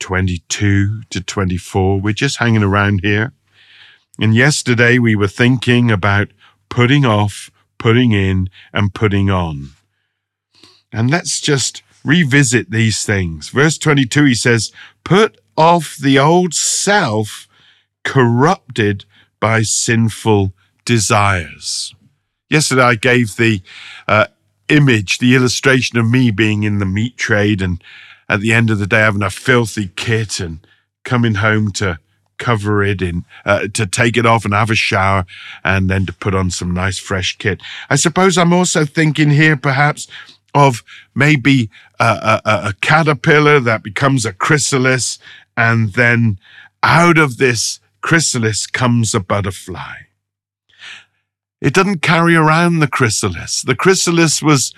22 to 24. We're just hanging around here. And yesterday we were thinking about putting off, putting in, and putting on. And let's just revisit these things. Verse 22, he says, Put off the old self corrupted by sinful desires. Yesterday I gave the uh, image, the illustration of me being in the meat trade and at the end of the day having a filthy kit and coming home to cover it in, uh, to take it off and have a shower and then to put on some nice fresh kit. I suppose I'm also thinking here perhaps of maybe a, a, a caterpillar that becomes a chrysalis and then out of this chrysalis comes a butterfly. It doesn't carry around the chrysalis. The chrysalis was,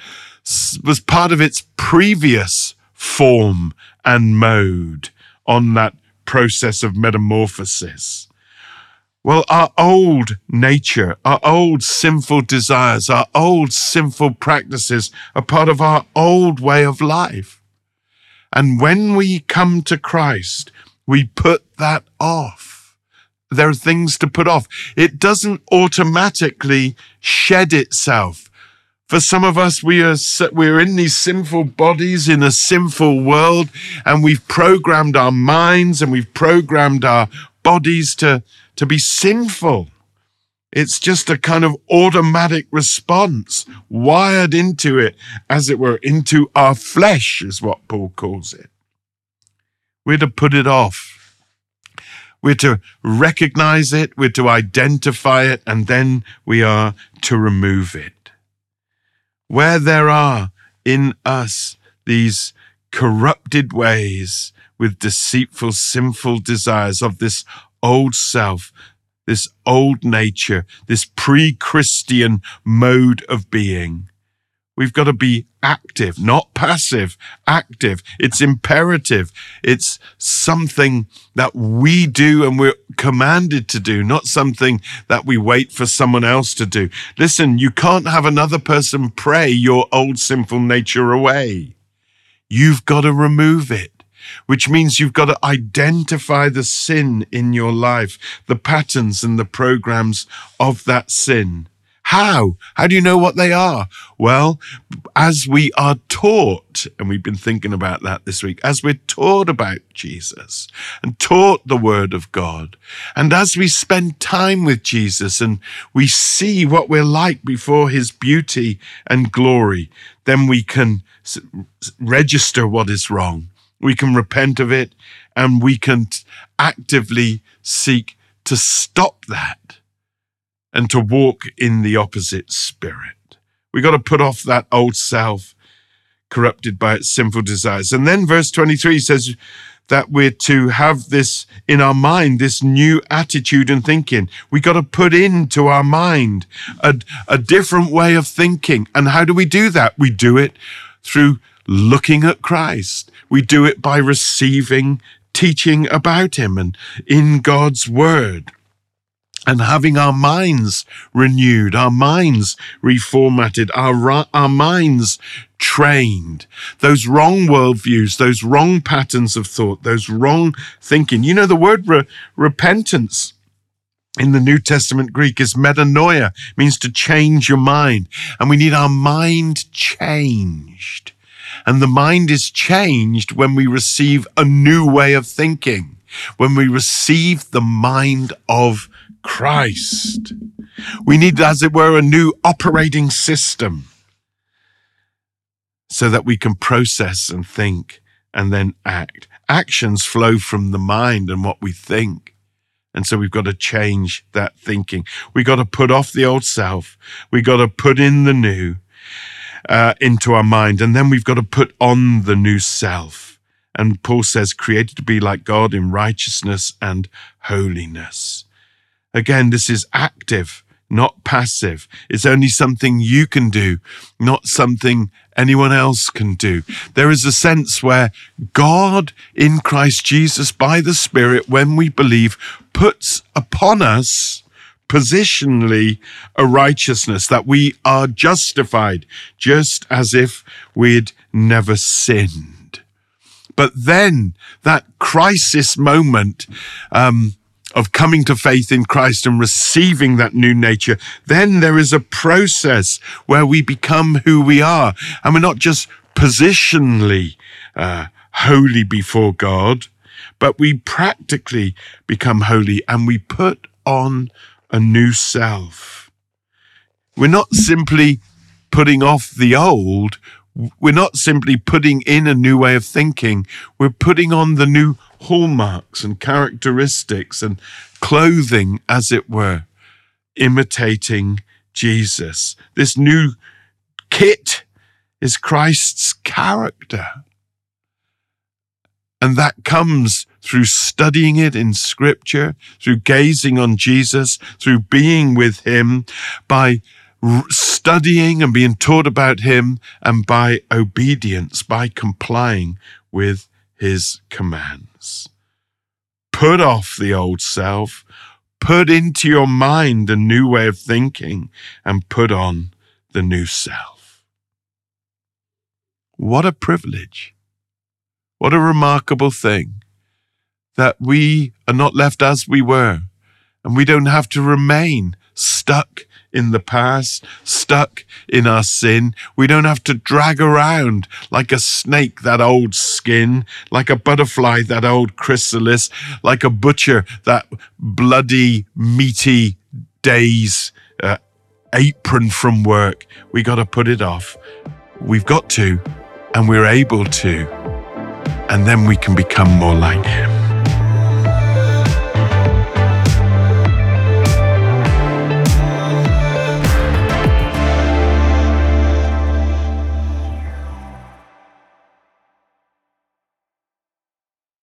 was part of its previous form and mode on that process of metamorphosis. Well, our old nature, our old sinful desires, our old sinful practices are part of our old way of life. And when we come to Christ, we put that off. There are things to put off. It doesn't automatically shed itself for some of us, we are we're in these sinful bodies in a sinful world, and we've programmed our minds and we've programmed our bodies to to be sinful. It's just a kind of automatic response wired into it, as it were, into our flesh, is what Paul calls it. We're to put it off. We're to recognize it, we're to identify it, and then we are to remove it where there are in us these corrupted ways with deceitful, sinful desires of this old self, this old nature, this pre Christian mode of being. We've got to be active, not passive, active. It's imperative. It's something that we do and we're commanded to do, not something that we wait for someone else to do. Listen, you can't have another person pray your old sinful nature away. You've got to remove it which means you've got to identify the sin in your life, the patterns and the programs of that sin. How? How do you know what they are? Well, as we are taught, and we've been thinking about that this week, as we're taught about Jesus and taught the word of God, and as we spend time with Jesus and we see what we're like before his beauty and glory, then we can register what is wrong. We can repent of it and we can actively seek to stop that and to walk in the opposite spirit. We got to put off that old self corrupted by its sinful desires. And then verse 23 says that we're to have this in our mind, this new attitude and thinking. We got to put into our mind a, a different way of thinking. And how do we do that? We do it through looking at Christ. We do it by receiving teaching about him and in God's word and having our minds renewed, our minds reformatted, our, our minds trained. Those wrong worldviews, those wrong patterns of thought, those wrong thinking. You know, the word re- repentance in the New Testament Greek is metanoia, means to change your mind. And we need our mind changed. And the mind is changed when we receive a new way of thinking, when we receive the mind of Christ. We need, as it were, a new operating system so that we can process and think and then act. Actions flow from the mind and what we think. And so we've got to change that thinking. We've got to put off the old self. We've got to put in the new uh, into our mind. And then we've got to put on the new self. And Paul says, created to be like God in righteousness and holiness. Again, this is active, not passive. It's only something you can do, not something anyone else can do. There is a sense where God in Christ Jesus by the Spirit, when we believe, puts upon us positionally a righteousness that we are justified, just as if we'd never sinned. But then that crisis moment, um, of coming to faith in Christ and receiving that new nature, then there is a process where we become who we are. And we're not just positionally uh, holy before God, but we practically become holy and we put on a new self. We're not simply putting off the old. We're not simply putting in a new way of thinking. We're putting on the new hallmarks and characteristics and clothing, as it were, imitating Jesus. This new kit is Christ's character. And that comes through studying it in scripture, through gazing on Jesus, through being with him, by studying and being taught about him, and by obedience, by complying with his commands. Put off the old self, put into your mind a new way of thinking, and put on the new self. What a privilege. What a remarkable thing that we are not left as we were and we don't have to remain stuck in the past, stuck in our sin. We don't have to drag around like a snake that old skin, like a butterfly that old chrysalis, like a butcher that bloody, meaty day's uh, apron from work. We got to put it off. We've got to, and we're able to and then we can become more like Him.